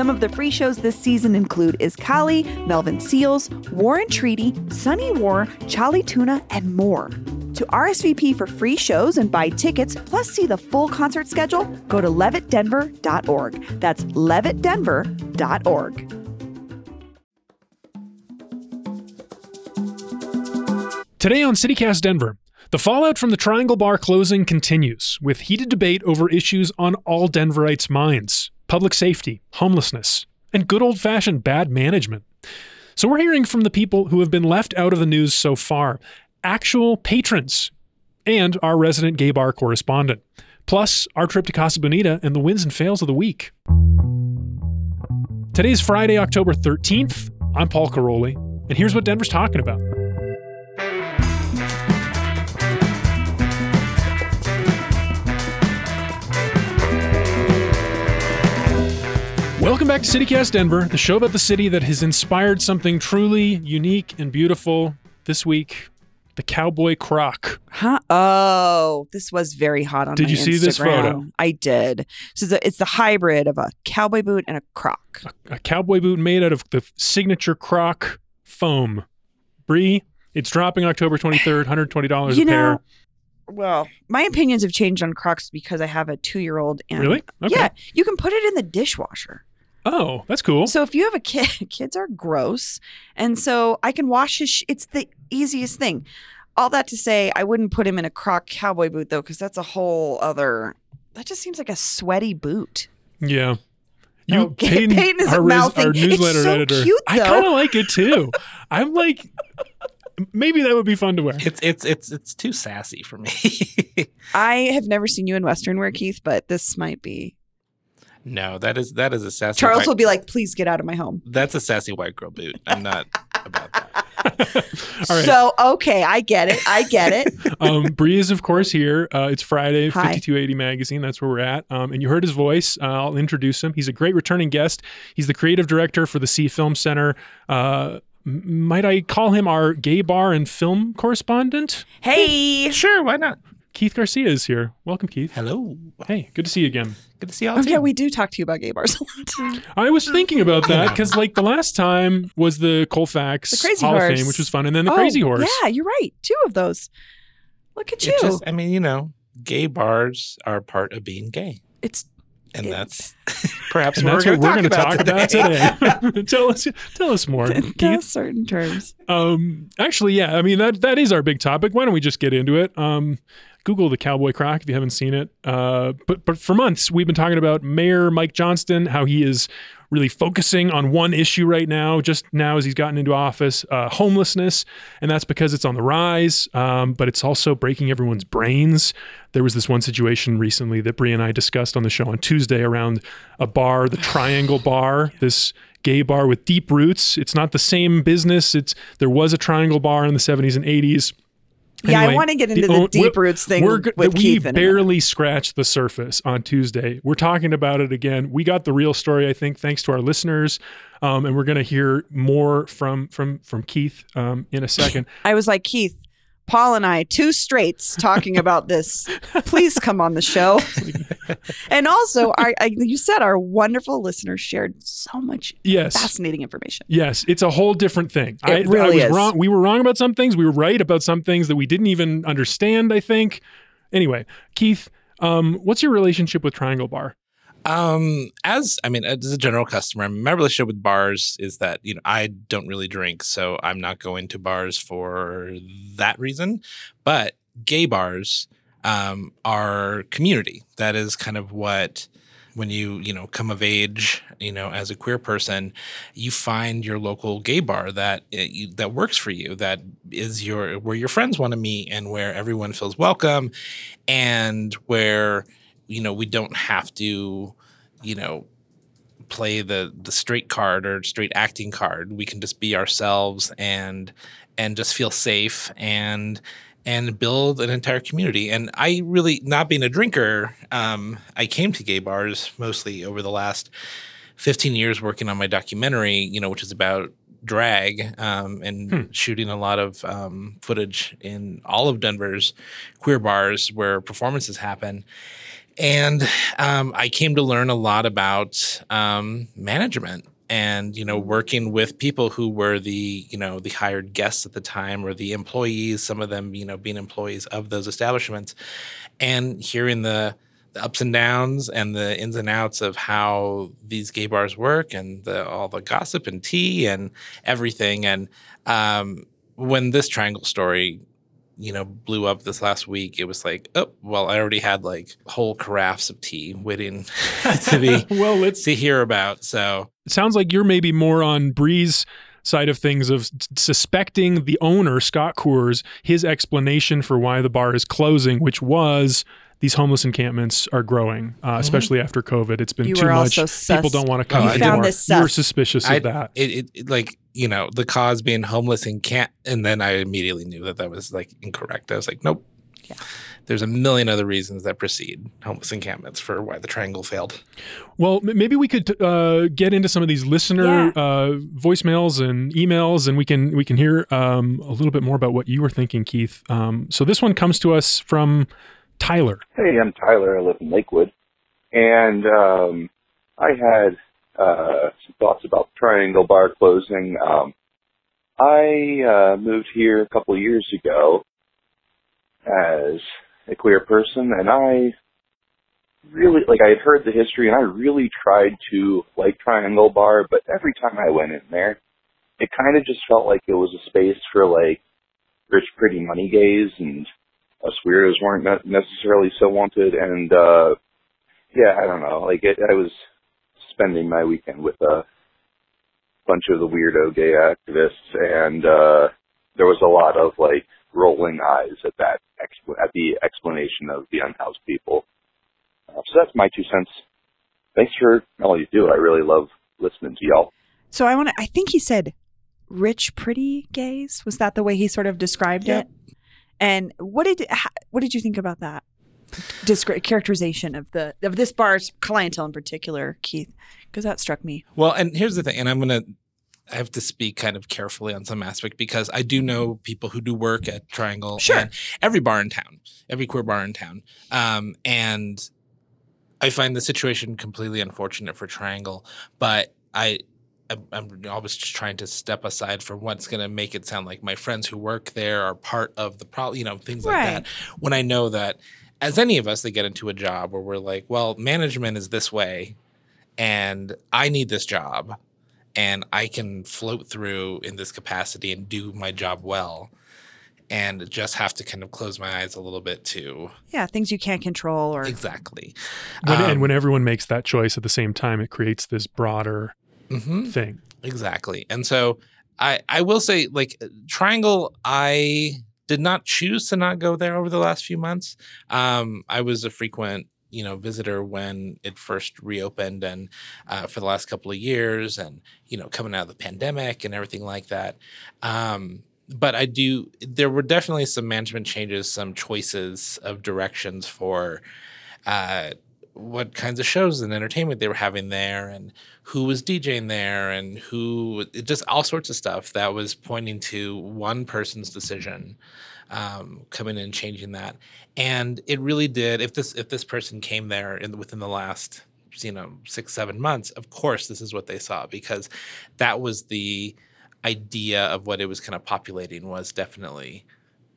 Some of the free shows this season include Iskali, Melvin Seals, Warren Treaty, Sunny War, Charlie Tuna, and more. To RSVP for free shows and buy tickets, plus see the full concert schedule, go to levittdenver.org. That's levittdenver.org. Today on CityCast Denver, the fallout from the Triangle Bar closing continues, with heated debate over issues on all Denverites' minds public safety, homelessness, and good old fashioned bad management. So we're hearing from the people who have been left out of the news so far actual patrons and our resident gay bar correspondent, plus our trip to Casa Bonita and the wins and fails of the week. Today's Friday, October 13th. I'm Paul Karolyi, and here's what Denver's talking about. Welcome back to CityCast Denver, the show about the city that has inspired something truly unique and beautiful this week the cowboy croc. Huh? Oh, this was very hot on the show. Did you see this photo? I did. So the, it's the hybrid of a cowboy boot and a croc. A cowboy boot made out of the signature croc foam. Bree, it's dropping October 23rd, $120 You a pair. know, well, my opinions have changed on crocs because I have a two-year-old. And Really? Okay. Yeah, you can put it in the dishwasher. Oh, that's cool. So if you have a kid, kids are gross, and so I can wash his. Sh- it's the easiest thing. All that to say, I wouldn't put him in a croc cowboy boot though, because that's a whole other. That just seems like a sweaty boot. yeah. No, You, Peyton- Peyton isn't our, res- mouthing. our It's newsletter so editor. cute, I kind of like it too. I'm like, maybe that would be fun to wear. It's it's it's it's too sassy for me. I have never seen you in Western wear, Keith, but this might be. No, that is that is a sassy. Charles white, will be like, "Please get out of my home." That's a sassy white girl boot. I'm not about that. All right. So okay, I get it. I get it. um, Bree is, of course, here. Uh, it's Friday, Hi. 5280 Magazine. That's where we're at. Um, and you heard his voice. Uh, I'll introduce him. He's a great returning guest. He's the creative director for the Sie Film Center. Uh, might I call him our gay bar and film correspondent? hey. Sure, why not? Keith Garcia is here. Welcome, Keith. Hello, Hey, good to see you again. good to see y'all. Oh too. yeah, we do talk to you about gay bars a lot. I was thinking about that because, like, the last time was the Colfax The Crazy Hall of Horse. Fame, which was fun, and then the Oh, Crazy Horse. Yeah, you're right. Two of those. Look at you. Just, I mean, you know, gay bars are part of being gay, it's and It- that's perhaps And what that's we're what we're going to talk about today. tell us, tell us more, in Keith. certain terms. Um, actually, yeah. I mean that that is our big topic. Why don't we just get into it? Um, Google the Cowboy Croc if you haven't seen it. Uh, but but for months we've been talking about Mayor Mike Johnston, how he is really focusing on one issue right now. Just now as he's gotten into office, uh, homelessness, and that's because it's on the rise. Um, but it's also breaking everyone's brains. There was this one situation recently that Bree and I discussed on the show on Tuesday around a bar, the Triangle Bar. This gay bar with deep roots. It's not the same business. It's there was a Triangle Bar in the 70s and 80s. Yeah, I want to get into the, own- deep roots thing we're with we Keith minute. barely scratched the surface on Tuesday. We're talking about it again. We got the real story, I think, thanks to our listeners, um, and we're going to hear more from from from Keith um, in a second. I was like, Keith, Paul and I, two straights talking about this. Please come on the show. and also, our, I, you said our wonderful listeners shared so much yes. fascinating information. Yes, it's a whole different thing. I, It really I was is. wrong. We were wrong about some things. We were right about some things that we didn't even understand. I think. Anyway, Keith, um, what's your relationship with Triangle Bar? Um, as I mean, as a general customer, my relationship with bars is that you know I don't really drink, so I'm not going to bars for that reason. But gay bars um, are community. That is kind of what when you you know come of age, you know, as a queer person, you find your local gay bar that you, that works for you. That is your where your friends want to meet and where everyone feels welcome, and where you know we don't have to you know play the the straight card or straight acting card. We can just be ourselves and and just feel safe and and build an entire community. And I really, not being a drinker, um, I came to gay bars mostly over the last 15 years working on my documentary, you know, which is about drag um, and hmm. shooting a lot of um, footage in all of Denver's queer bars where performances happen. And um, I came to learn a lot about um, management and you know working with people who were the you know the hired guests at the time or the employees some of them you know being employees of those establishments. And hearing the, the ups and downs and the ins and outs of how these gay bars work and the, all the gossip and tea and everything. And um, when this triangle story you know, blew up this last week, it was like, oh, well, I already had like whole carafes of tea waiting to be well, let's to hear about. So it sounds like you're maybe more on Bree's side of things of suspecting the owner, Scott Coors, his explanation for why the bar is closing, which was these homeless encampments are growing, uh, mm-hmm. especially after COVID. It's been you too much. Sus- People don't want to come you anymore. You're suspicious I, of that. It, it, like you know the cause being homeless and can't, and then I immediately knew that that was like incorrect. I was like, nope. Yeah. There's a million other reasons that precede homeless encampments for why the triangle failed. Well, maybe we could uh, get into some of these listener yeah. uh, voicemails and emails, and we can we can hear um, a little bit more about what you were thinking, Keith. Um, so this one comes to us from Tyler. Hey, I'm Tyler. I live in Lakewood. And um, I had uh, some thoughts about Triangle Bar closing. Um, I uh, moved here a couple of years ago as a queer person, and I really, like, I had heard the history, and I really tried to like Triangle Bar, but every time I went in there, it kind of just felt like it was a space for, like, rich, pretty money gays and us weirdos weren't necessarily so wanted. And uh, yeah, I don't know. Like it, I was spending my weekend with a bunch of the weirdo gay activists, and uh, there was a lot of like rolling eyes at that exp- at the explanation of the unhoused people. Uh, so that's my two cents. Thanks for all you do. I really love listening to y'all. So I want to. I think he said rich, pretty gays. Was that the way he sort of described it? And what did what did you think about that Descri- characterization of the of this bar's clientele in particular, Keith? Because that struck me. Well, and here's the thing, and I'm gonna I have to speak kind of carefully on some aspect because I do know people who do work at Triangle. Sure. every bar in town, every queer bar in town, um, and I find the situation completely unfortunate for Triangle. But I I'm, always just trying to step aside from what's going to make it sound like my friends who work there are part of the problem, you know, things like right. that. When I know that, as any of us that get into a job where we're like, well, management is this way, and I need this job, and I can float through in this capacity and do my job well. And just have to kind of close my eyes a little bit to yeah things you can't control or exactly. When, um, and when everyone makes that choice at the same time, it creates this broader mm-hmm. thing. Exactly. And so I I will say like Triangle I did not choose to not go there over the last few months. Um, I was a frequent you know visitor when it first reopened and uh, for the last couple of years and you know coming out of the pandemic and everything like that um, but i do there were definitely some management changes some choices of directions for uh, what kinds of shows and entertainment they were having there and who was DJing there and who just all sorts of stuff that was pointing to one person's decision um, coming in and changing that. And it really did. If this if this person came there in, within the last you know six seven months, of course this is what they saw because that was the idea of what it was kind of populating was definitely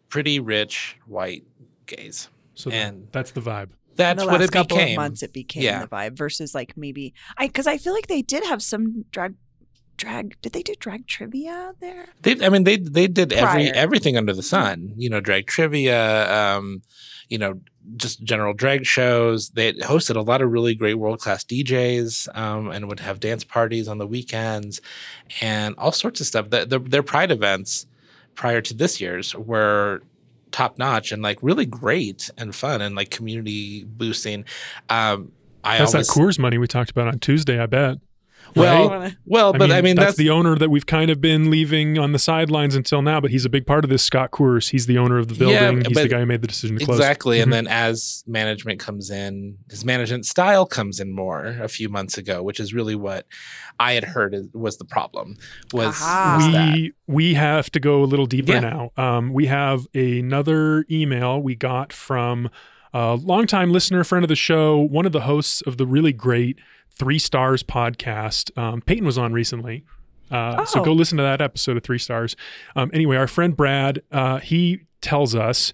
pretty rich white gays. So and that's the vibe that's the what it couple became. Of months it became yeah. the vibe versus like maybe I because I feel like they did have some drag drag did they do drag trivia there they i mean they they did Prior. every everything under the sun you know drag trivia um you know just general drag shows they hosted a lot of really great world-class djs um, and would have dance parties on the weekends and all sorts of stuff the, the, their pride events prior to this year's were top notch and like really great and fun and like community boosting. Um, I That's always, that Coors money we talked about on Tuesday, I bet. Well, Wanna- well, but I mean, that's, that's, the owner that we've kind of been leaving on the sidelines until now, but he's a big part of this. Scott Coors, he's the owner of the Yeah, building. he's the guy who made the decision to close. exactly. Mhm. And then as management comes in, his management style comes in more a few months ago, which is really what I had heard was the problem. Was, Aha. was that. we we have to go a little deeper Yeah. now. Um, we have another email we got from a longtime listener, friend of the show, one of the hosts of the really great Three Stars podcast. Um, Peyton was on recently. Uh, So Oh. go listen to that episode of Three Stars. Um, anyway, our friend Brad, uh, he tells us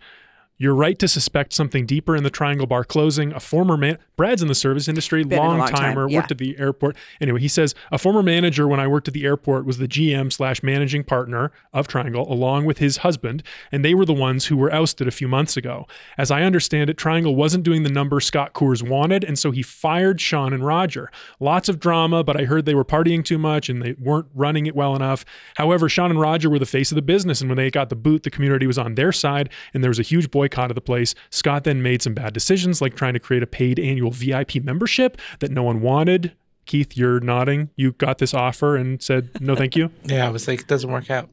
you're right to suspect something deeper in the Triangle Bar closing. A former man, Brad's in the service industry, Been in long, long time, timer, yeah. worked at the airport. Anyway, he says a former manager when I worked at the airport was the GM slash managing partner of Triangle, along with his husband, and they were the ones who were ousted a few months ago. As I understand it, Triangle wasn't doing the number Scott Coors wanted, and so he fired Sean and Roger. Lots of drama, but I heard they were partying too much and they weren't running it well enough. However, Sean and Roger were the face of the business, and when they got the boot, the community was on their side, and there was a huge boycott of the place. Scott then made some bad decisions, like trying to create a paid annual VIP membership that no one wanted. Keith, you're nodding. You got this offer and said no, thank you. Yeah, I was like, it doesn't work out.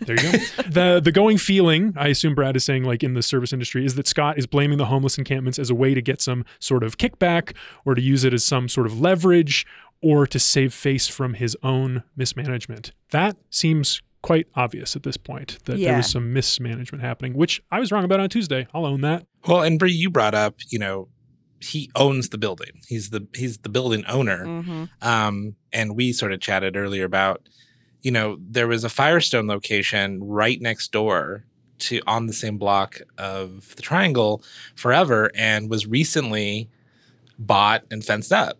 There you go. the the going feeling, I assume Brad is saying, like in the service industry, is that Scott is blaming the homeless encampments as a way to get some sort of kickback, or to use it as some sort of leverage, or to save face from his own mismanagement. That seems quite obvious at this point that there was some mismanagement happening, which I was wrong about on Tuesday. I'll own that. Well, and Bree, you brought up, you know, he owns the building. He's the he's the building owner. Mhm. Um, and we sort of chatted earlier about, you know, there was a Firestone location right next door to on the same block of the Triangle forever, and was recently bought and fenced up.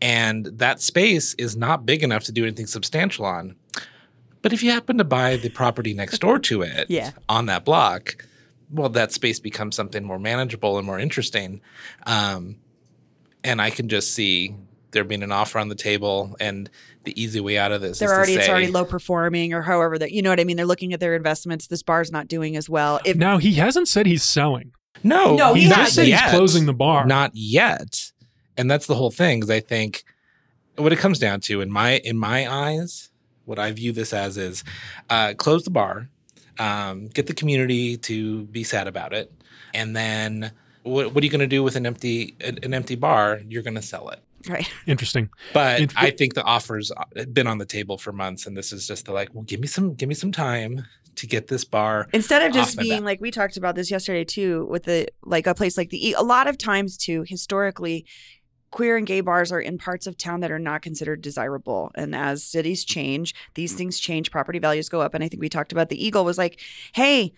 And that space is not big enough to do anything substantial on. But if you happen to buy the property next door to it Yeah. on that block, well, that space becomes something more manageable and more interesting. Um, and I can just see there being an offer on the table, and the easy way out of this They're is already to it's already low performing or however that you know what I mean. They're looking at their investments. This bar's not doing as well. If Now he hasn't said he's selling. no, No, He he not just said he's closing the bar. Not yet, and that's the whole thing. Because I think what it comes down to, in my in my eyes, what I view this as is uh, close the bar, um, get the community to be sad about it, and then what, what are you going to do with an empty an, an empty bar? You're going to sell it. right, Interesting. But It- I think the offers uh, been on the table for months, and this is just the like, well, give me some, give me some time to get this bar. instead of just being back. like we talked about this yesterday too, with the like a place like the E. A lot of times too, historically, queer and gay bars are in parts of town that are not considered desirable. And as cities change, these mm. things change. Property values go up. And I think we talked about the Eagle was like, hey.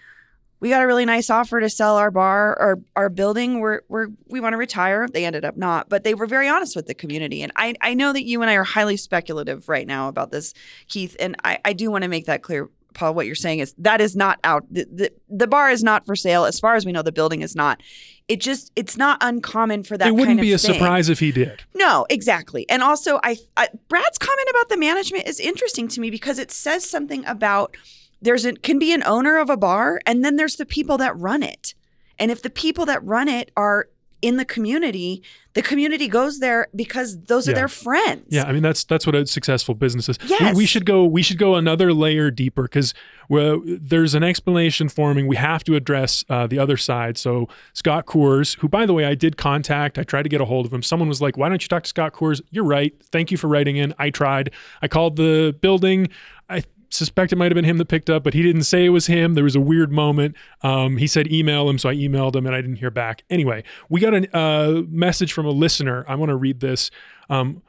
We got a really nice offer to sell our bar or our building. We're, we're we want to retire. They ended up not, but they were very honest with the community. And I, I know that you and I are highly speculative right now about this, Keith. And I, I do want to make that clear. Paul, what you're saying is that is not out. The, the, the bar is not for sale. As far as we know, the building is not. It just, it's not uncommon for that it wouldn't kind be a thing. surprise if he did. No, exactly. And also, I, I Brad's comment about the management is interesting to me because it says something about there's a can be an owner of a bar, and then there's the people that run it. And if the people that run it are in the community, the community goes there because those are their friends. Yeah, I mean that's that's what a successful business is. We- Yes. We, should go we should go another layer deeper because well, there's an explanation forming. We have to address uh, the other side. So Scott Coors, who by the way I did contact, I tried to get a hold of him. Someone was like, "Why don't you talk to Scott Coors?" You're right. Thank you for writing in. I tried. I called the building. I suspect it might have been him that picked up, but he didn't say it was him. There was a weird moment. Um, he said email him, so I emailed him and I didn't hear back. Anyway, we got a uh, message from a listener. I want to read this. Um,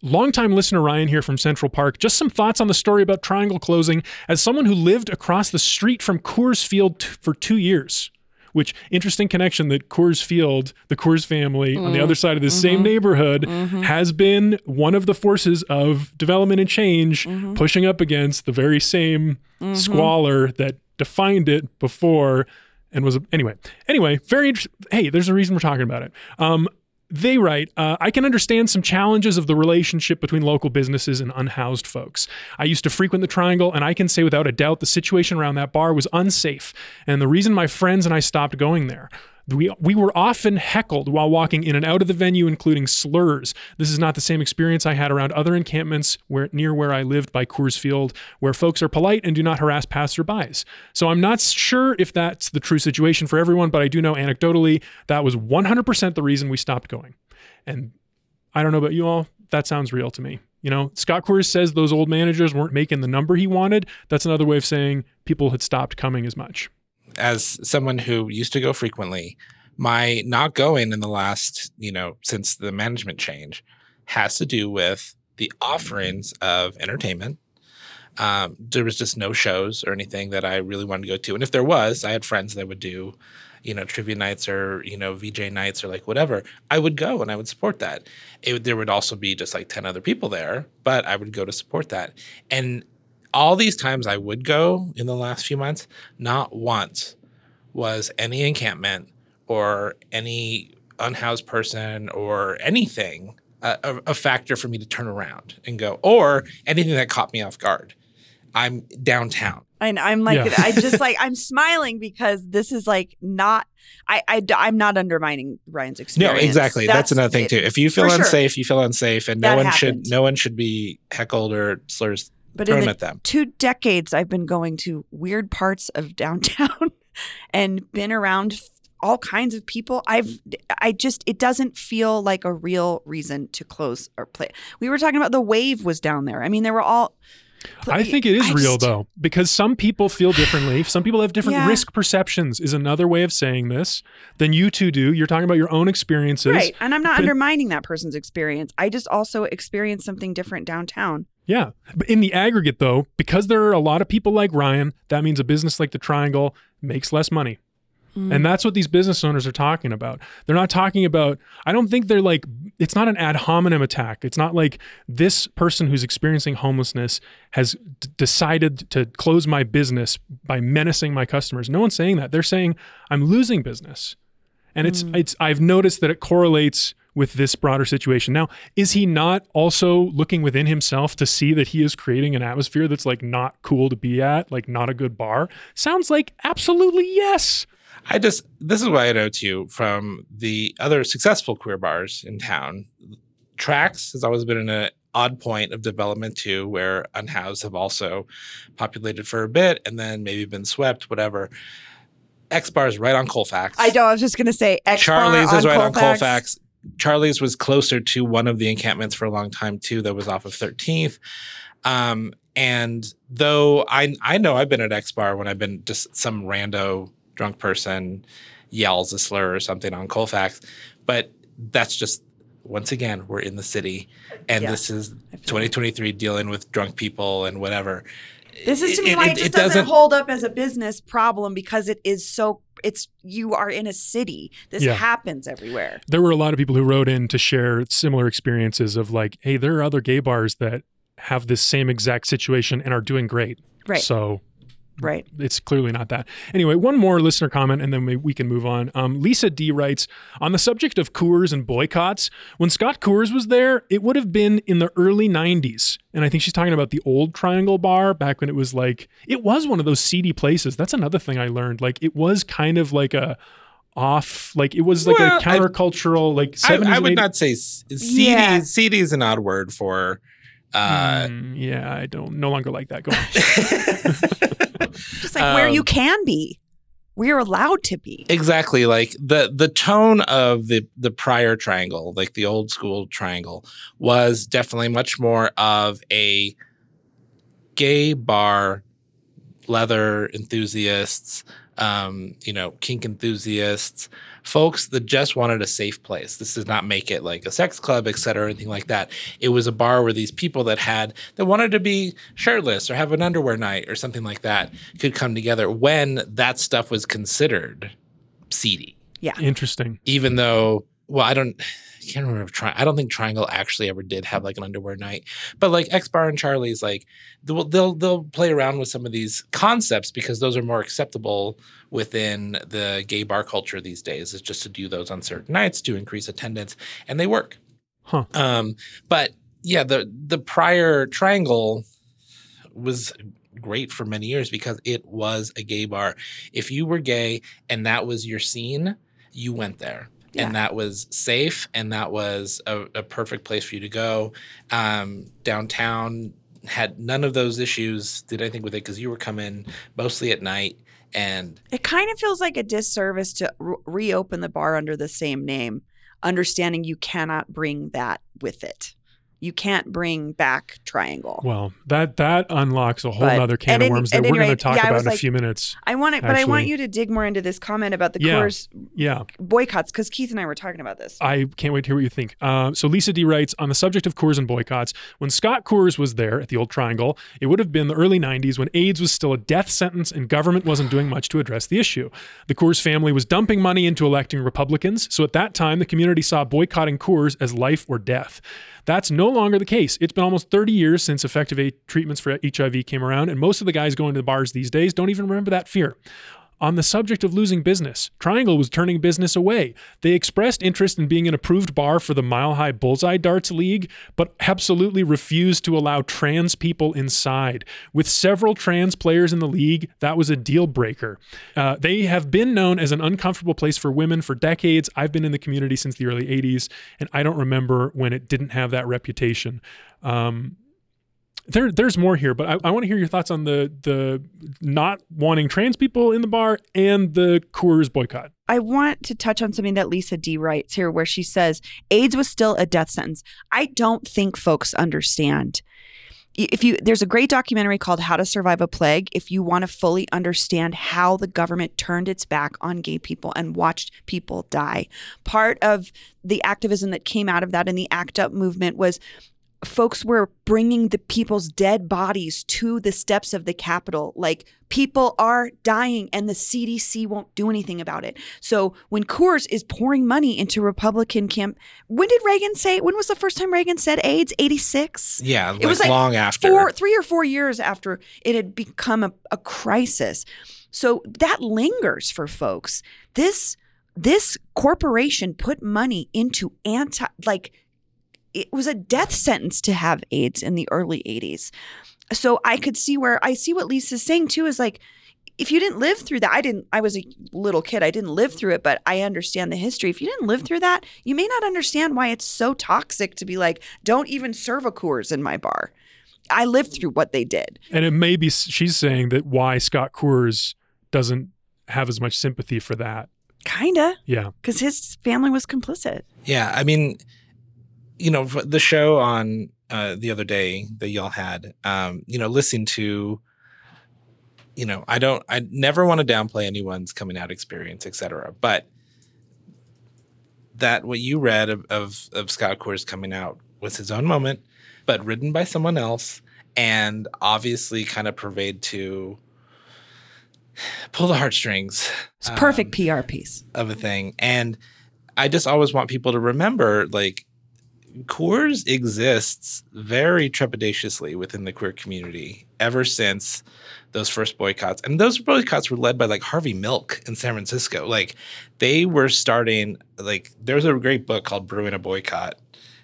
Longtime listener Ryan here from Central Park. Just some thoughts on the story about Triangle closing. As someone who lived across the street from Coors Field t- for two years, which interesting connection that Coors Field, the Coors family on the mm, other side of the mm-hmm. same neighborhood, mm-hmm. has been one of the forces of development and change, mm-hmm. pushing up against the very same squalor that defined it before and was anyway. Anyway, very interesting. Hey, there's a reason we're talking about it. Um, they write, uh, I can understand some challenges of the relationship between local businesses and unhoused folks. I used to frequent the Triangle, and I can say without a doubt the situation around that bar was unsafe, and the reason my friends and I stopped going there. We, we were often heckled while walking in and out of the venue, including slurs. This is not the same experience I had around other encampments where, near where I lived by Coors Field, where folks are polite and do not harass passerbys. So I'm not sure if that's the true situation for everyone, but I do know anecdotally that was 100% the reason we stopped going. And I don't know about you all, that sounds real to me. You know, Scott Coors says those old managers weren't making the number he wanted. That's another way of saying people had stopped coming as much. As someone who used to go frequently, my not going in the last, you know, since the management change has to do with the offerings of entertainment. Um, there was just no shows or anything that I really wanted to go to. And if there was, I had friends that would do you know, trivia nights or, you know, VJ nights or like whatever, I would go and I would support that. It, there would also be just like 10 other people there, but I would go to support that. And all these times I would go in the last few months, not once was any encampment or any unhoused person or anything a, a, factor for me to turn around and go, or anything that caught me off guard. I'm downtown. And I'm like, Yeah. I just like, I'm smiling because this is like not, I, I, I'm not undermining Ryan's experience. No, exactly. That's, another thing it- too. If you feel for sure. unsafe, you feel unsafe, and no That one should no one should be heckled or slurs But in the them. two decades, I've been going to weird parts of downtown and been around all kinds of people. I've, I just, it doesn't feel like a real reason to close or play. We were talking about the wave was down there. I mean, there were all. I think it is I real just- though, because some people feel differently. Some people have different Yeah. risk perceptions, is another way of saying this than you two do. You're talking about your own experiences. Right. And I'm not but- undermining that person's experience. I just also experienced something different downtown. Yeah. But in the aggregate, though, because there are a lot of people like Ryan, that means a business like the Triangle makes less money. Mm. And that's what these business owners are talking about. They're not talking about, I don't think they're like, it's not an ad hominem attack. It's not like this person who's experiencing homelessness has d- decided to close my business by menacing my customers. No one's saying that. They're saying, I'm losing business. And it's, it's, I've noticed that it correlates with this broader situation. Now, is he not also looking within himself to see that he is creating an atmosphere that's like not cool to be at, like not a good bar? Sounds like absolutely yes. I just this is what I know too from the other successful queer bars in town. Tracks has always been an uh, odd point of development too, where unhoused have also populated for a bit and then maybe been swept, whatever. X bars right on Colfax. I know. I was just going to say X Charlie's bar is right on Colfax. Charlie's was closer to one of the encampments for a long time too. That was off of 13th. Um, and though I I know I've been at X Bar when I've been just some rando drunk person yells a slur or something on Colfax, but that's just once again we're in the city, and Yeah, this is I feel 2023 dealing with drunk people and whatever. This is to me It- why it- it, just it doesn't, doesn't- hold up as a business problem because it is so. It's you are in a city. This Yeah. happens everywhere. There were a lot of people who wrote in to share similar experiences of like, hey, there are other gay bars that have this same exact situation and are doing great. Right. So Right. it's clearly not that. Anyway, one more listener comment and then we, we can move on. Um, Lisa D writes On the subject of Coors and boycotts, when Scott Coors was there, it would have been in the early 90s. And I think she's talking about the old Triangle Bar back when it was like, it was one of those seedy places. That's another thing I learned. Like, it was kind of like a off, like, it was like Well, a I- countercultural, like, I, 70s. I and would 80s. not say s- seedy. Yeah. Seedy is an odd word for. Uh, Mm, yeah, I don't no longer like that. Go on. Just like where you Um, can be, we're allowed to be. exactly like the the tone of the the prior triangle like the old school triangle was definitely much more of a gay bar leather enthusiasts um you know kink enthusiasts folks that just wanted a safe place this does not make it like a sex club et cetera or anything like that it was a bar where these people that had that wanted to be shirtless or have an underwear night or something like that could come together when that stuff was considered seedy Yeah. Interesting. even though well i don't I can't remember if tri- I don't think Triangle actually ever did have like an underwear night, but like X Bar and Charlie's like they'll they'll they'll play around with some of these concepts because those are more acceptable within the gay bar culture these days. Is just to do those on certain nights to increase attendance, and they work. Huh. Um, but yeah, the the prior Triangle was great for many years because it was a gay bar. If you were gay and that was your scene, you went there. Yeah. And that was safe, and that was a, a perfect place for you to go. Um, downtown had none of those issues. Did anything with it because you were coming mostly at night, and It kind of feels like a disservice to re- reopen the bar under the same name, understanding you cannot bring that with it. You can't bring back Triangle. Well, that that unlocks a whole But other can of worms that we're going to talk yeah, about in a few minutes. I want it, but I want you to dig more into this comment about the Yeah. Coors Yeah, boycotts because Keith and I were talking about this. I can't wait to hear what you think. Uh, so Lisa D writes on the subject of Coors and boycotts. When Scott Coors was there at the old Triangle, it would have been the early '90s when AIDS was still a death sentence and government wasn't doing much to address the issue. The Coors family was dumping money into electing Republicans, so at that time the community saw boycotting Coors as life or death. That's no longer the case. It's been almost 30 years since effective treatments for HIV came around, and most of the guys going to the bars these days don't even remember that fear. On the subject of losing business, Triangle was turning business away. They expressed interest in being an approved bar for the Mile High Bullseye Darts League, but absolutely refused to allow trans people inside. With several trans players in the league, that was a deal breaker. Uh, they have been known as an uncomfortable place for women for decades. I've been in the community since the early 80s, and I don't remember when it didn't have that reputation. Um, there, there's more here, but I, I want to hear your thoughts on the the not wanting trans people in the bar and the Coors boycott. I want to touch on something that Lisa D writes here, where she says AIDS was still a death sentence. I don't think folks understand. If you, there's a great documentary called How to Survive a Plague. If you want to fully understand how the government turned its back on gay people and watched people die, part of the activism that came out of that in the ACT UP movement was folks were bringing the people's dead bodies to the steps of the Capitol. Like people are dying and the CDC won't do anything about it. So when Coors is pouring money into Republican camp, when did Reagan say, when was the first time Reagan said AIDS? 86? yeah, It was like like long after. Four, three or four years after it had become a, a crisis. So that lingers for folks. This this corporation put money into anti like it was a death sentence to have AIDS in the early 80s. So I could see where I see what Lisa's saying too is like if you didn't live through that, I didn't I was a little kid. I didn't live through it, but I understand the history. If you didn't live through that, you may not understand why it's so toxic to be like, don't even serve a Coors in my bar. I lived through what they did. And it may be she's saying that why Scott Coors doesn't have as much sympathy for that. Kinda. Yeah, Because his family was complicit. Yeah, I mean, you know, the show on uh, the other day that y'all had, um, you know, listening to, you know, I don't, I never want to downplay anyone's coming out experience, et cetera, but that what you read of, of, of Scott Coors coming out was his own moment, but written by someone else, and obviously kind of purveyed to pull the heartstrings. It's a perfect um, PR piece. of a thing. And I just always want people to remember like Coors exists very trepidatiously within the queer community ever since those first boycotts. And those boycotts were led by like Harvey Milk in San Francisco. Like they were starting like there's a great book called Brewing a Boycott.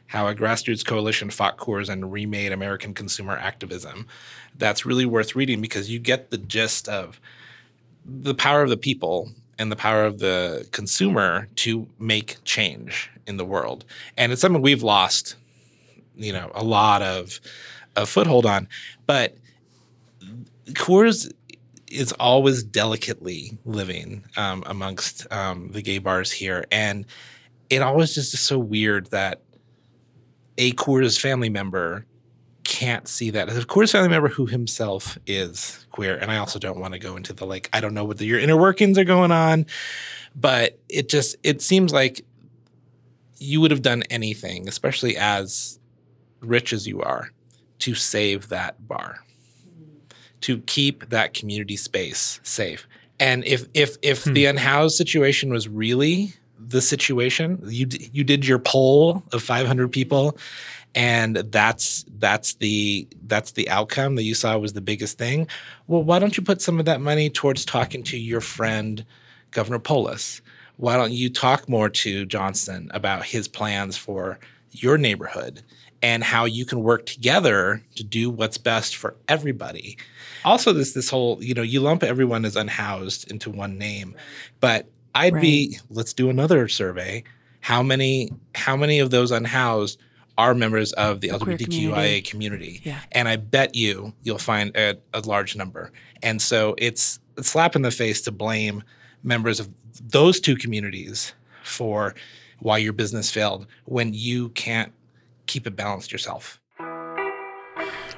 How a grassroots coalition fought Coors and remade American consumer activism. That's really worth reading because you get the gist of the power of the people and the power of the consumer to make change in the world. And it's something we've lost, you know, a lot of a foothold on. But Coors is always delicately living um, amongst um, the gay bars here. And it always just is so weird that a Coors family member can't see that. A Coors family member who himself is queer, and I also don't want to go into the like, I don't know what the, your inner workings are going on, but it just it seems like you would have done anything, especially as rich as you are, to save that bar, to keep that community space safe. And if if if Hmm. the unhoused situation was really the situation, you you did your poll of 500 people and that's that's the that's the outcome that you saw was the biggest thing well why don't you put some of that money towards talking to your friend governor polis why don't you talk more to johnston about his plans for your neighborhood and how you can work together to do what's best for everybody also this this whole you know you lump everyone as unhoused into one name but I'd be let's do another survey. How many how many of those unhoused are members of the The LGBTQIA community? Yeah. And I bet you you'll find a, a large number. And so it's a slap in the face to blame members of those two communities for why your business failed when you can't keep it balanced yourself.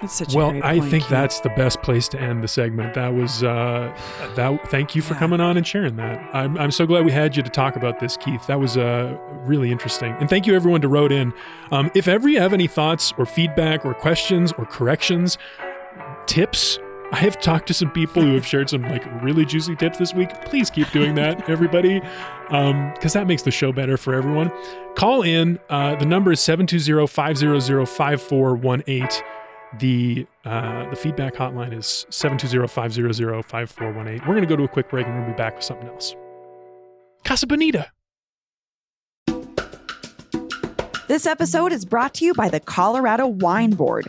That's such a Well, I point, think Keith. that's the best place to end the segment. That was uh, that. Thank you for Yeah. coming on and sharing that. I'm I'm so glad we had you to talk about this, Keith. That was uh, really interesting. And thank you everyone to wrote in. Um, if ever you have any thoughts or feedback or questions or corrections, tips. I have talked to some people who have shared some like really juicy tips this week. Please keep doing that, everybody, because that makes the show better for everyone. Call in. Uh, the number is 720-500-5418. The uh, the feedback hotline is 720-500-5418. We're going to go to a quick break and we'll be back with something else. Casa Bonita. This episode is brought to you by the Colorado Wine Board.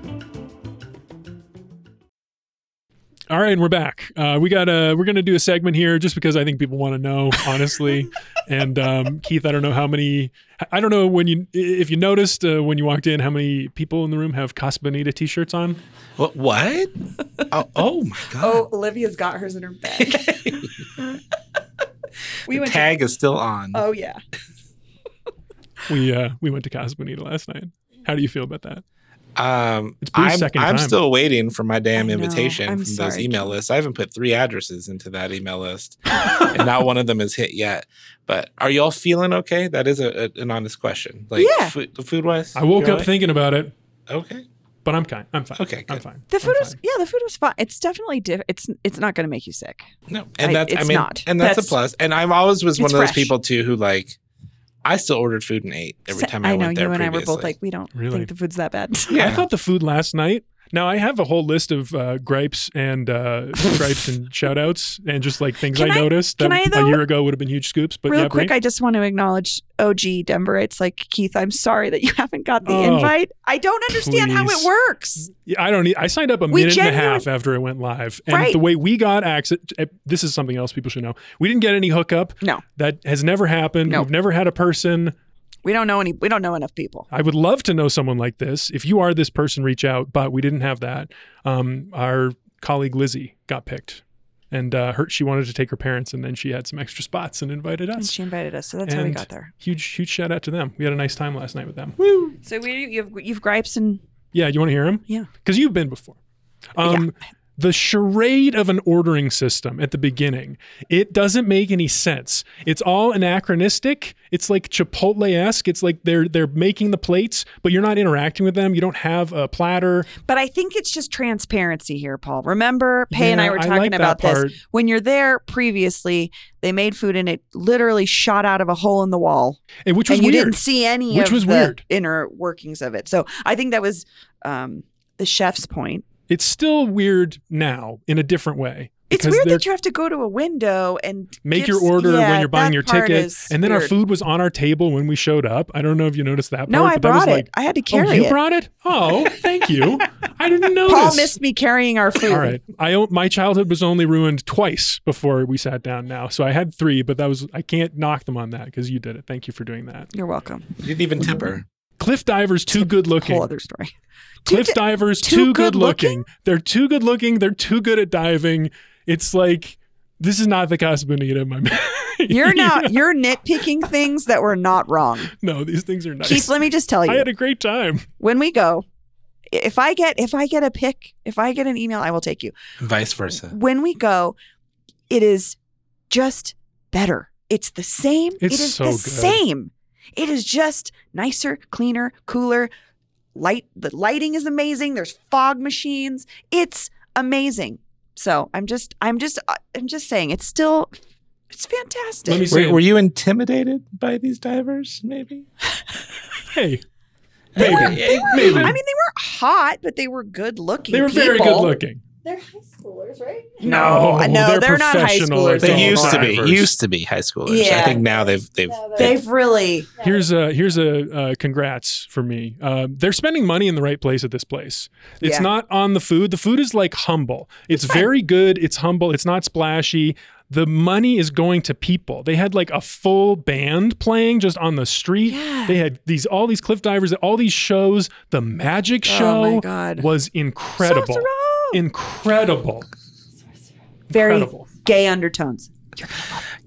All right, and we're back. Uh, we got a we're gonna do a segment here just because I think people want to know, honestly. and um, Keith, I don't know how many. I don't know when you if you noticed uh, when you walked in how many people in the room have Casa Bonita t-shirts on. What? What? oh, oh my god! Oh, Olivia's got hers in her bag. we the went. tag is still on. Oh yeah. We uh, we went to Casa Bonita last night. How do you feel about that? Um, It's Bruce's I'm, second I'm time. still waiting for my damn I know. invitation I'm from those email Keith. lists. I haven't put three addresses into that email list, and not one of them is hit yet. But are y'all feeling okay? That is a, a- an honest question. Like Yeah. food, food wise. I woke up thinking about it, Okay. but I'm kind. I'm fine. Okay, I'm fine. The I'm food was fine. yeah, the food was fine. It's definitely diff- it's it's not going to make you sick. No, and I- that's I it's mean, not. and that's, That's- a plus. And I'm always was one It's of those people too who like. I still ordered food and ate every time I, I know went there. you and I were both like, we don't Really? think the food's that bad. Yeah. I thought the food last night. Now I have a whole list of uh, gripes and uh, gripes and shout outs and just like things I, I- noticed that I, a though? year ago would have been huge scoops. But Real yeah, quick, I just want to acknowledge OG Denver. It's like Keith, I'm sorry that you haven't got the Oh, invite. I don't understand how it works. Yeah, I don't need. I signed up a We minute and a half after it went live, and Right. the way we got access. eh, This is something else people should know. We didn't get any hookup. No. that has never happened. No. We've never had a person. We don't know any. We don't know enough people. I would love to know someone like this. If you are this person, reach out. But we didn't have that. Um, our colleague Lizzie got picked, and uh, her she wanted to take her parents, and then she had some extra spots and invited us. And she invited us, so that's how we got there. Huge, huge shout out to them. We had a nice time last night with them. Woo! So we you've you've gripes and Yeah, you want to hear them? Yeah. because you've been before. Um, The charade of an ordering system at the beginning, it doesn't make any sense. It's all anachronistic. It's like Chipotle esque. It's like they're they're making the plates, but you're not interacting with them. You don't have a platter. But I think it's just transparency here, Paul. Remember, Pay and I were I talking like that about part. this. When you're there previously, they made food and it literally shot out of a hole in the wall. And which was and you didn't see any Which of was the weird. inner workings of it. So I think that was um, the chef's point. It's still weird now in a different way. It's weird that you have to go to a window and make give your order yeah, when you're buying your ticket. And then our food was on our table when we showed up. I don't know if you noticed that. No, I but that was brought it. like, I had to oh, carry oh, carry you it. brought it? Oh, thank you. I didn't notice. Paul missed me carrying our food. All right. I o- my childhood was only ruined twice before we sat down now. So I had three, but that was I can't knock them on that because you did it. Thank you for doing that. You're welcome. You didn't even tip her. Cliff divers too good looking. Whole other story. Cliff Too- divers too too, good good looking. They're too good looking. They're too good at diving. It's like this is not the Casa Bonita, my man. You're not. You're nitpicking things that were not wrong. no, these things are nice. Keith, let me just tell you. I had a great time. when we go, if I get if I get a pick, if I get an email, I will take you. Vice versa. When we go, it is just better. It's the same. It's it is so the good. same. It is just nicer, cleaner, cooler. Light the lighting is amazing. There's fog machines. It's amazing. So I'm just I'm just uh, I'm just saying it's still it's fantastic. Let me say, Were, were you intimidated by these divers? Maybe. hey, They maybe, were- they were- maybe. I mean, they weren't hot, but they were good looking. they were very good looking. They're high schoolers, right? No, No, no, they're they're, not high schoolers. They used to be. Used to be high schoolers. Yeah. I think now they've they've. No, they're- They've really. Here's a here's a uh, congrats for me. Um, they're spending money in the right place at this place. It's Yeah. not on the food. The food is like humble. It's, fine. very good. It's humble. It's not splashy. The money is going to people. They had like a full band playing just on the street. Yeah. They had these all these cliff divers, all these shows. The magic show Oh my God. was incredible. Sorcerer! Incredible. Very Incredible. gay undertones.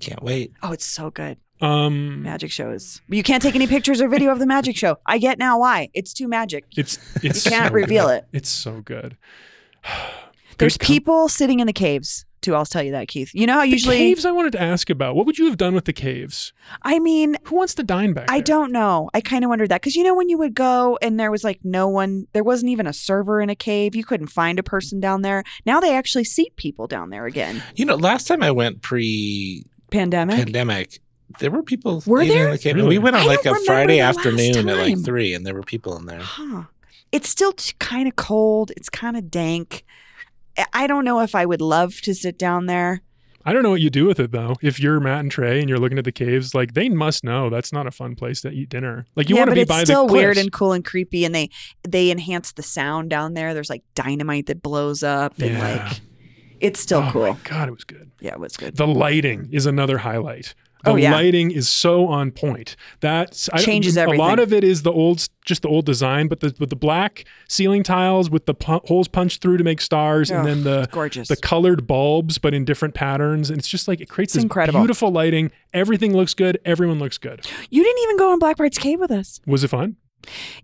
Can't wait. Oh, it's so good. Um, Magic shows. You can't take any pictures or video of the magic show. I get now why. It's too magic. it's it's You can't so reveal good. it. It's so good. There's com- people sitting in the caves too. I'll tell you that, Keith. You know how The usually. caves I wanted to ask about. What would you have done with the caves? I mean, Who wants to dine back I there? don't know. I kind of wondered that because you know when you would go and there was like no one, there wasn't even a server in a cave. You couldn't find a person down there. Now they actually seat people down there again. You know, last time I went pre Pandemic. pandemic, there were people Were eating there? in the cave. Really? We went on I like a Friday afternoon at like three, and there were people in there. Huh. It's still t- kind of cold. It's kind of dank. I- don't know if I would love to sit down there. I don't know what you do with it though. If you're Matt and Trey and you're looking at the caves, like they must know that's not a fun place to eat dinner. Like you yeah, want to be but be it's by still the weird and cool and creepy, and they they enhance the sound down there. There's like dynamite that blows up, and Yeah. like it's still oh cool. god, it was good. Yeah, it was good. The lighting is another highlight. The Oh, yeah. lighting is so on point. That's I- Changes A lot of it is the old, just the old design, but the with the black ceiling tiles with the pu- holes punched through to make stars, and then the gorgeous. the colored bulbs, but in different patterns. And it's just like it creates It's this incredible. beautiful lighting. Everything looks good. Everyone looks good. you didn't even go on Black Bart's Cave with us. Was it fun?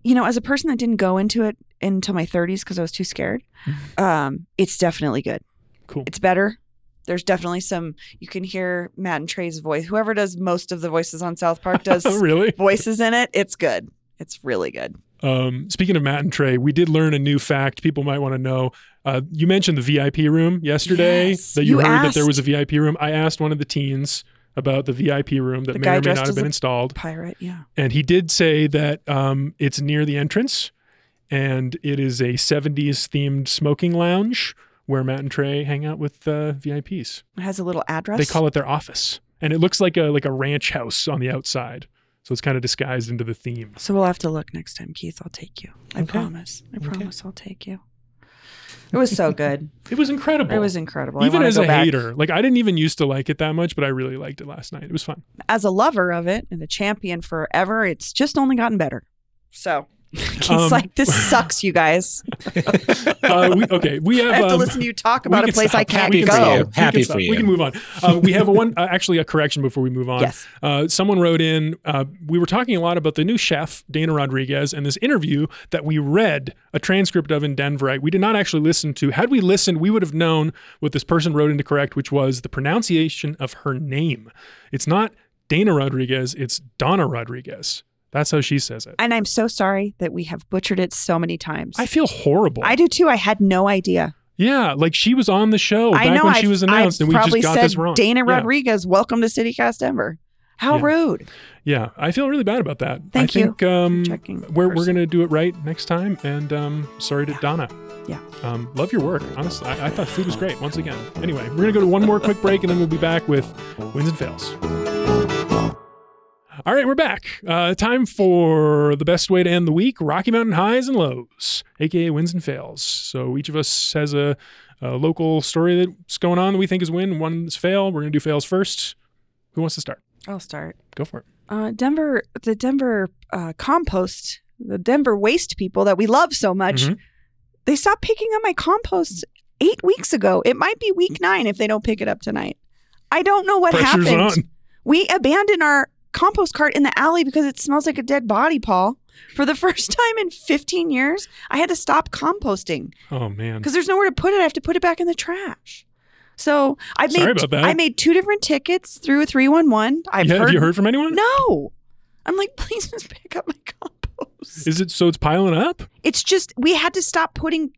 You know, as a person that didn't go into it until my 30s because I was too scared, um, it's definitely good. Cool. It's better. There's definitely some. You can hear Matt and Trey's voice. Whoever does most of the voices on South Park does Oh, really? voices in it. It's good. It's really good. Um, speaking of Matt and Trey, we did learn a new fact people might want to know. Uh, you mentioned the VIP room yesterday Yes, that you, you heard that there was a VIP room. I asked one of the teens about the VIP room that The may or may not have been installed. Pirate, yeah. And he did say that um, it's near the entrance and it is a 70s themed smoking lounge where Matt and Trey hang out with uh, VIPs. It has a little address. They call it their office. And it looks like a like a ranch house on the outside. So it's kind of disguised into the theme. So we'll have to look next time, Keith. I'll take you. I Okay. promise. I promise I'll take you. It was so good. It was incredible. It was incredible. Even as a back. hater, like I didn't even used to like it that much, but I really liked it last night. It was fun. as a lover of it and a champion forever, it's just only gotten better. So Keith's Um, like, this sucks, you guys. Uh, we, okay, we have. I have to um, listen to you talk about a can place I can't We can go. stop. you. We can Happy stop. for We can move on. Uh, we have one, uh, actually, a correction before we move on. Yes. Uh, someone wrote in. Uh, we were talking a lot about the new chef Dana Rodriguez and this interview that we read a transcript of in Denver. We did not actually listen to. Had we listened, we would have known what this person wrote in to correct, which was the pronunciation of her name. It's not Dana Rodriguez. It's Donna Rodriguez. That's how she says it. And I'm so sorry that we have butchered it so many times. I feel horrible. I do too. I had no idea. yeah, like she was on the show I back know when I've, she was announced, I've and we just probably got said this wrong. Dana Yeah. Rodriguez, welcome to CityCast Denver. How Yeah. rude. Yeah, I feel really bad about that. Thank I you think um, checking we're we're gonna do it right next time. And um, sorry to Donna. Yeah. Um, love your work. Honestly, I, I thought food was great. Once again. Anyway, we're gonna go to one more quick break, and then we'll be back with wins and fails. All right, we're back. Uh, time for the best way to end the week: Rocky Mountain highs and lows, aka wins and fails. So each of us has a, a local story that's going on that we think is win, one is fail. We're gonna do fails first. Who wants to start? I'll start. Go for it. Uh, Denver, the Denver uh, compost, the Denver waste people that we love so much, Mhm. they stopped picking up my compost eight weeks ago. It might be week nine if they don't pick it up tonight. I don't know what Pressure's happened. on. We abandoned our compost cart in the alley because it smells like a dead body, Paul. For the first time in 15 years, I had to stop composting Oh man. because there's nowhere to put it. I have to put it back in the trash. So I've Sorry made about that. I made two different tickets through 311. I've yeah, heard, have you heard from anyone? No. I'm like, please just pick up my compost. Is it so it's piling up? it's just we had to stop putting.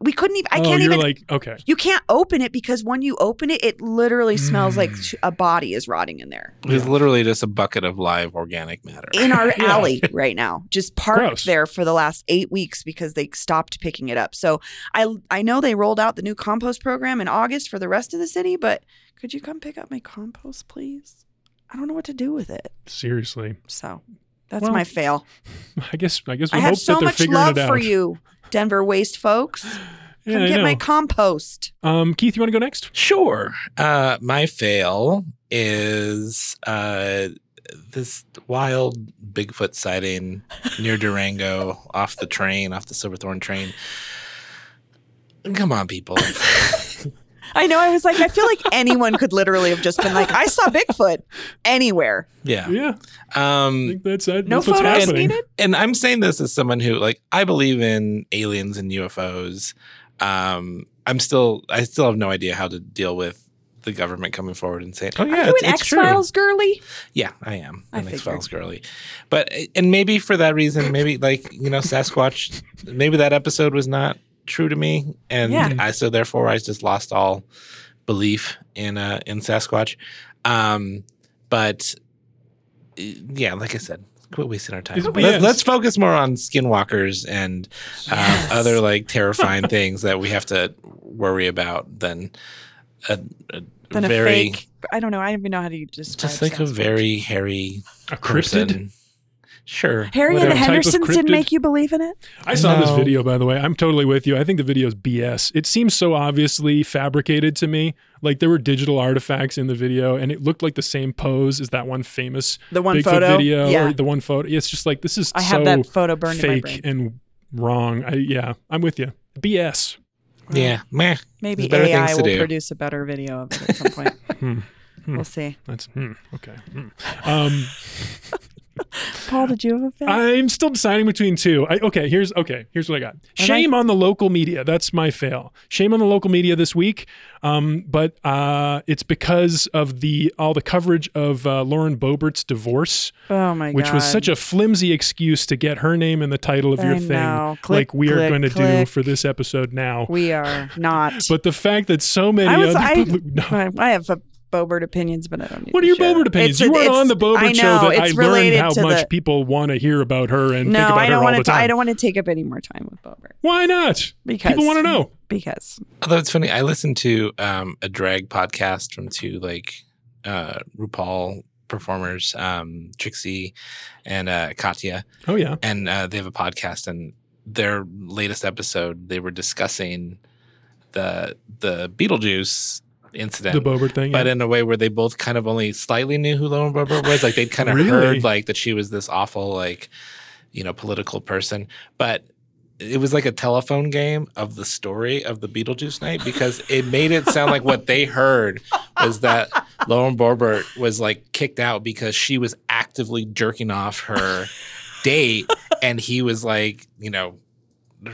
We couldn't even. I oh, can't you're even. like okay. you can't open it because when you open it, it literally smells like Mm. sh- a body is rotting in there It's Yeah. literally just a bucket of live organic matter. in our Yeah. alley right now, just parked Gross. there for the last eight weeks because they stopped picking it up. So I I know they rolled out the new compost program in August for the rest of the city, but could you come pick up my compost, please? I don't know what to do with it. Seriously. So that's Well, my fail. I guess I guess I we have hope so that they're much figuring love it out. for you, Denver waste folks. Come I get my compost. um, Keith, you want to go next? Sure. Uh, my fail is uh, this wild Bigfoot sighting near Durango off the train, off the Silverton train. Come on, people. I know. I was like, I feel like anyone could literally have just been like, I saw Bigfoot anywhere. Yeah. Yeah, I Um, think that's that. No what's photos happening. needed. and I'm saying this as someone who like I believe in aliens and UFOs. Um, I'm still I still have no idea how to deal with the government coming forward and saying, "Oh yeah, Are yeah, you it's, an X Files girly? Yeah, I am I an X Files girly, but and maybe for that reason, maybe like you know Sasquatch, maybe that episode was not true to me, and Yeah. I so therefore I just lost all belief in uh in Sasquatch. Um, but uh, yeah, like I said, quit wasting our time. Let, yes. Let's focus more on skinwalkers and um, Yes. other like terrifying things that we have to worry about than a, a Than a very fake. I don't know. I don't even know how to describe. just like a very hairy A cryptid. person. Sure. Harry and the Hendersons didn't make you believe in it. I saw this video, by the way. I'm totally with you. I think the video is BS. It seems so obviously fabricated to me. Like there were digital artifacts in the video, and it looked like the same pose as that one famous The one Bigfoot photo. video yeah, or the one photo. It's just like this is I so have that photo burned in my fake brain. and wrong. I, yeah, I'm with you. BS. Yeah. Meh. Maybe AI will do. produce a better video of it at some point. Hmm. Hmm. We'll see. That's hmm, okay. Hmm. Um, Paul, did you have a fail? I'm still deciding between two. I, okay, here's okay. Here's what I got. Shame on the local media. That's my fail. Shame on the local media this week. Um, but uh, it's because of the all the coverage of uh, Lauren Boebert's divorce, oh my god! which was such a flimsy excuse to get her name in the title of your I thing. Click, like we are going to do for this episode now. We are not. But the fact that so many I was- other I- people, no. I, I have a Boebert opinions, but I don't need. What to are your share. Boebert opinions? It's you weren't on the Boebert I know, show that I it's learned how much the- people want to hear about her and No, think about I don't all want the to. time. I don't want to take up any more time with Boebert Why not? because People want to know. Because Although it's funny, I listened to um, a drag podcast from two like uh, RuPaul performers, um, Trixie and uh, Katya, Oh yeah. and uh, they have a podcast. And their latest episode, they were discussing the the Beetlejuice incident. The Boebert thing. but yeah. in a way where they both kind of only slightly knew who Lauren Boebert was. Like they'd kind of Really? heard like that she was this awful, like, you know, political person. But it was like a telephone game of the story of the Beetlejuice night because it made it sound like what they heard was that Lauren Boebert was like kicked out because she was actively jerking off her date and he was like, you know,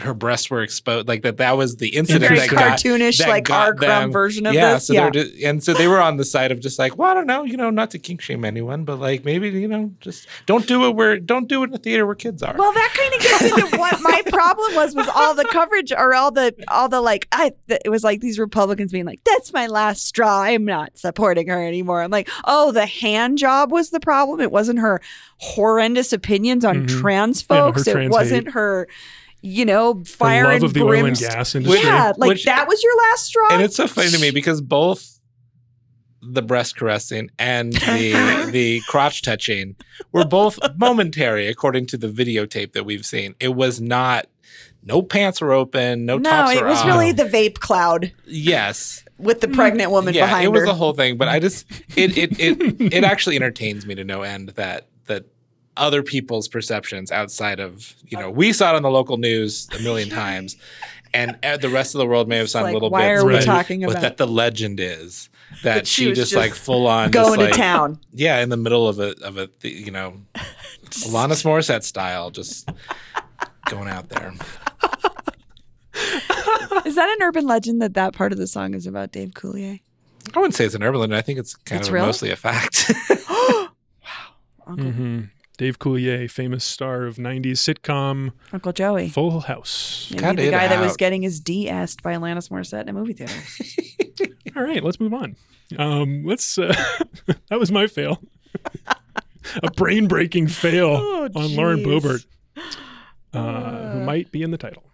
her breasts were exposed like that that was the incident very that got cartoonish, that like got our crumb version of yeah, this. So yeah, just, and so they were on the side of just like, well, I don't know, you know, not to kink shame anyone, but like maybe you know, just don't do it where don't do it in a theater where kids are. Well, that kind of gets into what my problem was was all the coverage or all the all the like I it was like these Republicans being like that's my last straw. I'm not supporting her anymore. I'm like, "Oh, the hand job was the problem. It wasn't her horrendous opinions on Mhm. trans Yeah, her folks. it trans wasn't hate. her you know, The fire love and of the oil and gas industry. Yeah, like Which- that was your last straw. and it's so funny to me because both the breast caressing and the the crotch touching were both momentary according to the videotape that we've seen. It was not no pants were open, no, no, tops it was off. really the vape cloud yes. with the pregnant woman yeah, behind it was her. a whole thing, but I just it it it it actually entertains me to no end that that other people's perceptions outside of you know we saw it on the local news a million times, and uh, the rest of the world may have It's seen a little bit. why bits, are we but, talking but about that the legend is that, That she she, just, just like full on going just, like, to town? yeah, in the middle of a of a th- you know Alanis Morissette style, just going out there. Is that an urban legend that that part of the song is about Dave Coulier? I wouldn't say it's an urban legend. I think it's kind It's of real? mostly a fact. Okay. hmm Dave Coulier, famous star of 90s sitcom Uncle Joey. Full House. Maybe Cut the it guy that was getting his DS by Alanis Morissette in a movie theater. All right, let's move on. Um, let's. Uh, that was my fail. a brain breaking fail Oh, on Lauren jeez. Boebert, uh, who might be in the title.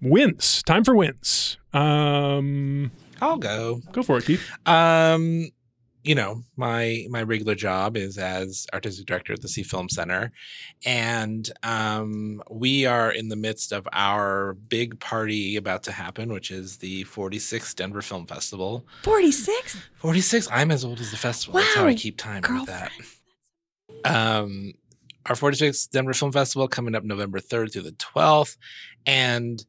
wins. Time for wins. Um, I'll go. go for it, Keith. Um, you know, my my regular job is as artistic director at the Sie Film Center, and um, we are in the midst of our big party about to happen, which is the 46th Denver Film Festival. 46? 46. I'm as old as the festival. That's how I Wow, keep time girlfriend. with that. Um, our 46th Denver Film Festival coming up November 3rd through the 12th, and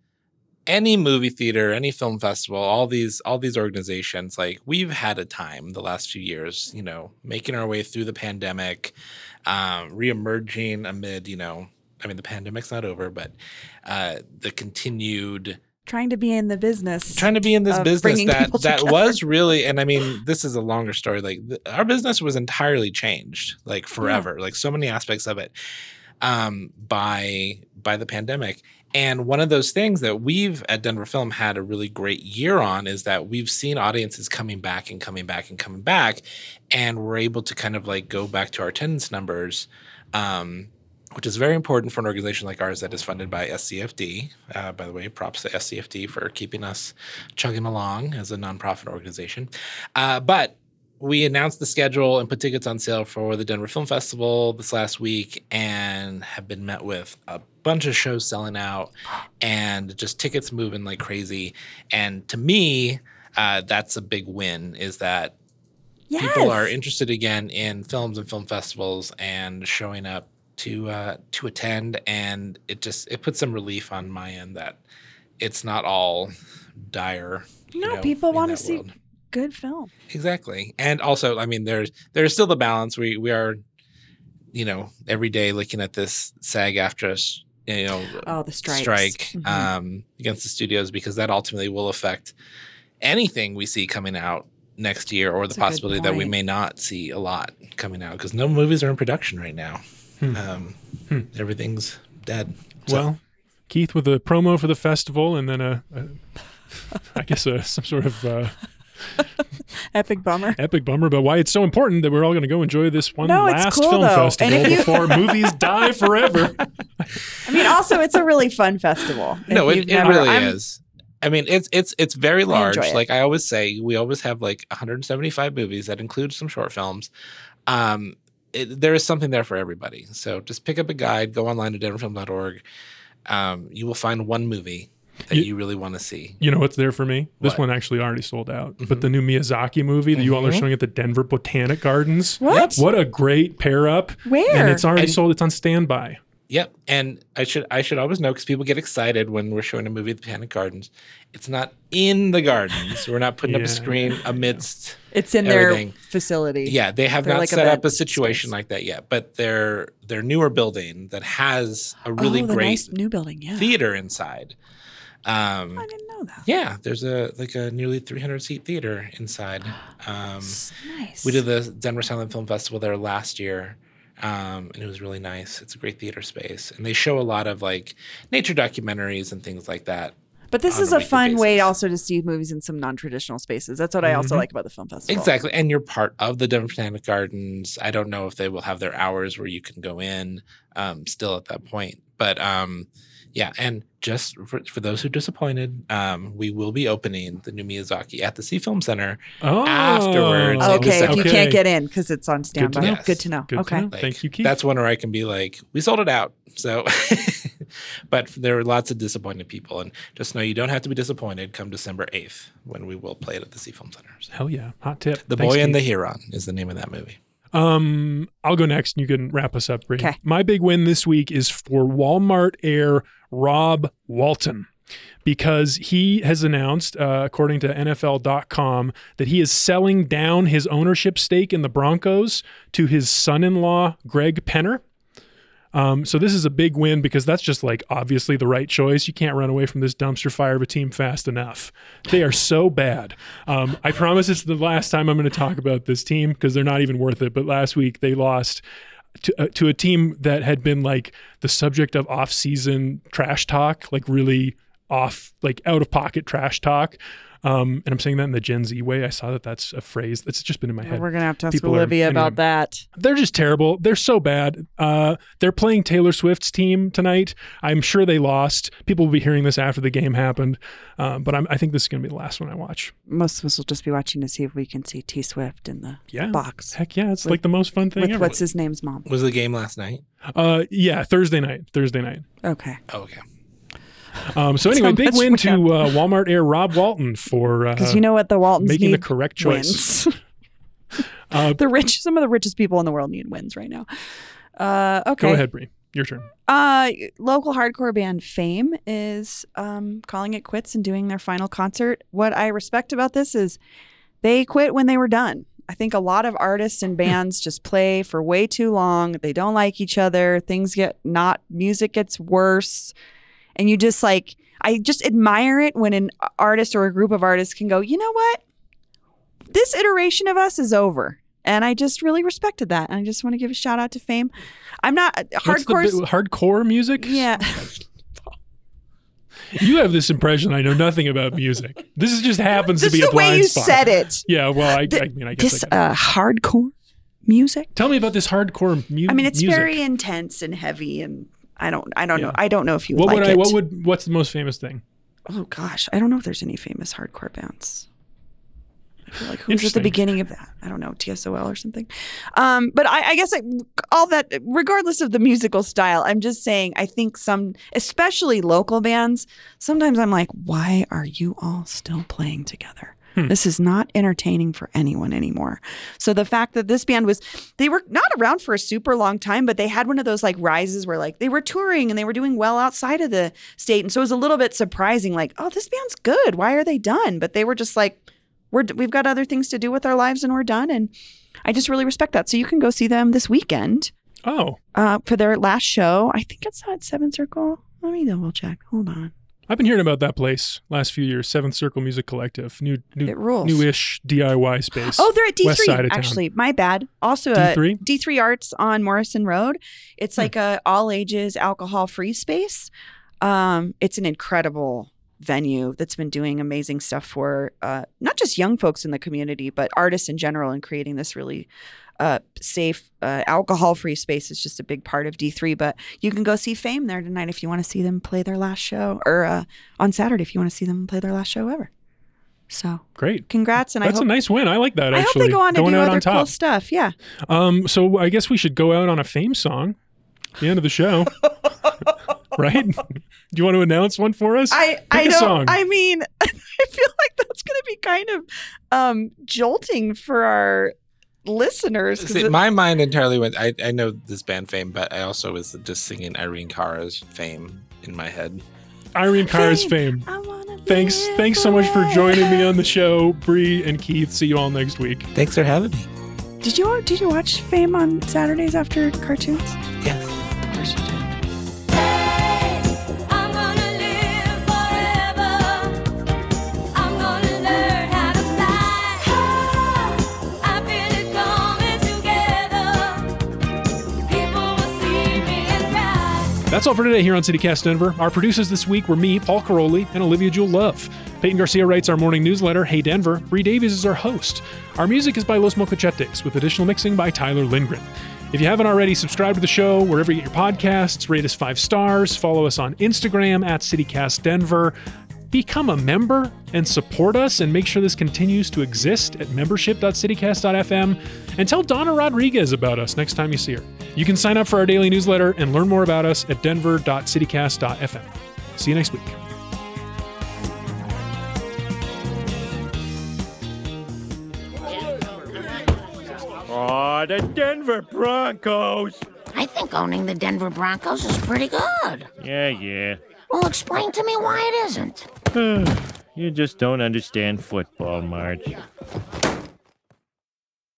any movie theater, any film festival, all these all these organizations, like we've had a time the last few years, you know, making our way through the pandemic, um, reemerging amid, you know, I mean the pandemic's not over, but uh, the continued Trying to be in the business. trying to be in this business that that together. was really and i mean this is a longer story like th- our business was entirely changed like forever like so many aspects of it um by by the pandemic and one of those things that we've at denver film had a really great year on is that we've seen audiences coming back and coming back and coming back and we're able to kind of like go back to our attendance numbers um which is very important for an organization like ours that is funded by SCFD. Uh, by the way, props to SCFD for keeping us chugging along as a nonprofit organization. Uh, but we announced the schedule and put tickets on sale for the Denver Film Festival this last week and have been met with a bunch of shows selling out and just tickets moving like crazy. And to me, uh, that's a big win is that yes. people are interested again in films and film festivals and showing up to uh, to attend and it just it puts some relief on my end that it's not all dire you No, know, people wanna see- world. Good film. exactly and also i mean there's there's still the balance we we are you know every day looking at this SAG-AFTRA you know Oh, the strikes. strike Mhm. um, against the studios because that ultimately will affect anything we see coming out next year or the That's a possibility that we may not see a lot coming out because no movies are in production right now. Hmm. Um, Hmm. Everything's dead. So- Well, Keith with a promo for the festival, and then a, a I guess a, some sort of uh, Epic bummer. epic bummer but why it's so important that we're all going to go enjoy this one No, last cool, film though. Festival if you- before movies die forever. I mean, also, it's a really fun festival. no, it, it never- really I'm- is. I mean, it's it's it's very large. enjoy it. Like I always say, we always have like 175 movies that include some short films. Um, it, there is something there for everybody. So just pick up a guide, go online to denverfilm.org. Um, you will find one movie that You- you really want to see. You know what's there for me? This What? one actually already sold out. Mhm. But the new Miyazaki movie that you all are Mhm. showing at the Denver Botanic Gardens. What? What a great pair up. Where? And it's already And- sold. It's on standby. Yep, and I should I should always know because people get excited when we're showing a movie at the Botanic Gardens. It's not in the gardens. We're not putting up a screen amidst. it's in everything. their facility. Yeah, they have They're not like set up a situation space. like that yet, but their their newer building that has a really oh, great nice new building. Yeah. theater inside. Um, I didn't know that. yeah, there's a like a nearly 300 seat theater inside. Um, nice. we did the Denver Silent Film Festival there last year, um, and it was really nice. It's a great theater space, and they show a lot of like nature documentaries and things like that. But this is a a fun way also to see movies in some non-traditional spaces. That's what I also Mhm. like about the film festival. Exactly, and you're part of the Denver Botanic Gardens. I don't know if they will have their hours where you can go in um, still at that point, but um, yeah. And just for, for those who are disappointed, um, we will be opening the new Miyazaki at the Sie Film Center. Oh, Afterwards, Okay, if you Okay. can't get in because it's on to standby. know. Good to know. Good to okay. know. Thank you, Keith. That's one where I can be like, we sold it out. So, but there are lots of disappointed people, and just know you don't have to be disappointed. Come December eighth when we will play it at the Sie Film Center. So, Hell yeah. Hot tip. the Thanks, Boy and the Heron is the name of that movie. Um, I'll go next and you can wrap us up, Bree. 'Kay. My big win this week is for Walmart heir Rob Walton because he has announced, uh, according to NFL.com, that he is selling down his ownership stake in the Broncos to his son in law, Greg Penner. Um, so this is a big win because that's just like obviously the right choice. You can't run away from this dumpster fire of a team fast enough. They are so bad. Um, I promise it's the last time I'm going to talk about this team because they're not even worth it. But last week they lost to, uh, to a team that had been like the subject of off-season trash talk, like really off, like out of pocket trash talk. Um, and I'm saying that in the Gen Z way. I saw that that's a phrase that's just been in my head. We're gonna have to ask People are- Olivia anyway. about that. They're just terrible. They're so bad. Uh, they're playing Taylor Swift's team tonight. I'm sure they lost. People will be hearing this after the game happened. Um, but I'm, I think this is going to be the last one I watch. Most of us will just be watching to see if we can see T Swift in the Yeah. box Heck yeah. It's With- like the most fun thing with ever. what's his name's mom. Was the game last night? Uh, yeah, Thursday night. Thursday night. Okay, Oh, okay. Um, so anyway, big win to uh, Walmart heir Rob Walton for uh, because you know what the Waltons making the correct choice. Uh, the rich, some of the richest people in the world need wins right now. Uh, okay, Go ahead, Bree. Your turn. Uh, local hardcore band FAIM is um, calling it quits and doing their final concert. What I respect about this is they quit when they were done. I think a lot of artists and bands just play for way too long. They don't like each other. Things get not, music gets worse. And you just like, I just admire it when an artist or a group of artists can go, you know what? This iteration of us is over. And I just really respected that. And I just want to give a shout out to FAIM. I'm not the hardcore. hardcore music? Yeah. You have this impression I know nothing about music. This is just happens This to be a the way blind you spot. said it. Yeah, well, I, Th- I mean, I guess This I uh, hardcore music. Tell me about this hardcore mu- I mean, it's music. very intense and heavy, and I don't, I don't Yeah. know, I don't know if you What like would I? it. What would? What's the most famous thing? oh gosh, I don't know if there's any famous hardcore bands. I feel like who's at the beginning of that? I don't know, TSOL or something. Um, but I, I guess I, all that, regardless of the musical style, I'm just saying. I think some, especially local bands, sometimes I'm like, why are you all still playing together? Hmm. This is not entertaining for anyone anymore. So the fact that this band was, they were not around for a super long time, but they had one of those like rises where like they were touring and they were doing well outside of the state. And so it was a little bit surprising, like, oh, this band's good. Why are they done? But they were just like, we're, we've got other things to do with our lives and we're done. And I just really respect that. So you can go see them this weekend Oh, uh, for their last show. I think it's at Seven Circle. Let me double check. Hold on. I've been hearing about that place last few years. Seventh Circle Music Collective, new, new It rules. newish DIY space. Oh, they're at D3. side of town. Actually, my bad. Also, uh, D3? D3 Arts on Morrison Road. It's Hmm. like a all ages alcohol free space. Um, it's an incredible venue that's been doing amazing stuff for uh, not just young folks in the community, but artists in general, and creating this really uh, safe uh, alcohol free space is just a big part of D3. But you can go see FAIM there tonight if you want to see them play their last show, or uh, on Saturday if you want to see them play their last show ever. So, great. congrats, and That's I hope. a nice win. I like that. I hope they go on to going do out other on top. cool stuff. Yeah. Um, so I guess we should go out on a FAIM song. The end of the show, right? Do you want to announce one for us? I Pick I a don't. song. I mean, I feel like that's going to be kind of um, jolting for our listeners. 'cause See, it- my mind entirely went. I, I know this band FAIM, but I also was just singing Irene Cara's fame in my head. Irene Cara's Fame. fame. Thanks, thanks so much for joining me on the show, Bree and Keith. See you all next week. Thanks for having me. Did you did you watch Fame on Saturdays after cartoons? Yes. Of course you did. That's all for today here on CityCast Denver. Our producers this week were me, Paul Karolyi, and Olivia Jewel Love. Peyton Garcia writes our morning newsletter, Hey Denver. Bree Davies is our host. Our music is by Los Mocochetes, with additional mixing by Tyler Lindgren. If you haven't already, subscribe to the show wherever you get your podcasts, rate us five stars, follow us on Instagram at CityCast Denver. Become a member and support us and make sure this continues to exist at membership.citycast.fm and tell Donna Rodriguez about us next time you see her. You can sign up for our daily newsletter and learn more about us at denver.citycast.fm. See you next week. Aw, the Denver Broncos. I think owning the Denver Broncos is pretty good. Yeah, yeah. Well, explain to me why it isn't. Hmm, you just don't understand football, March.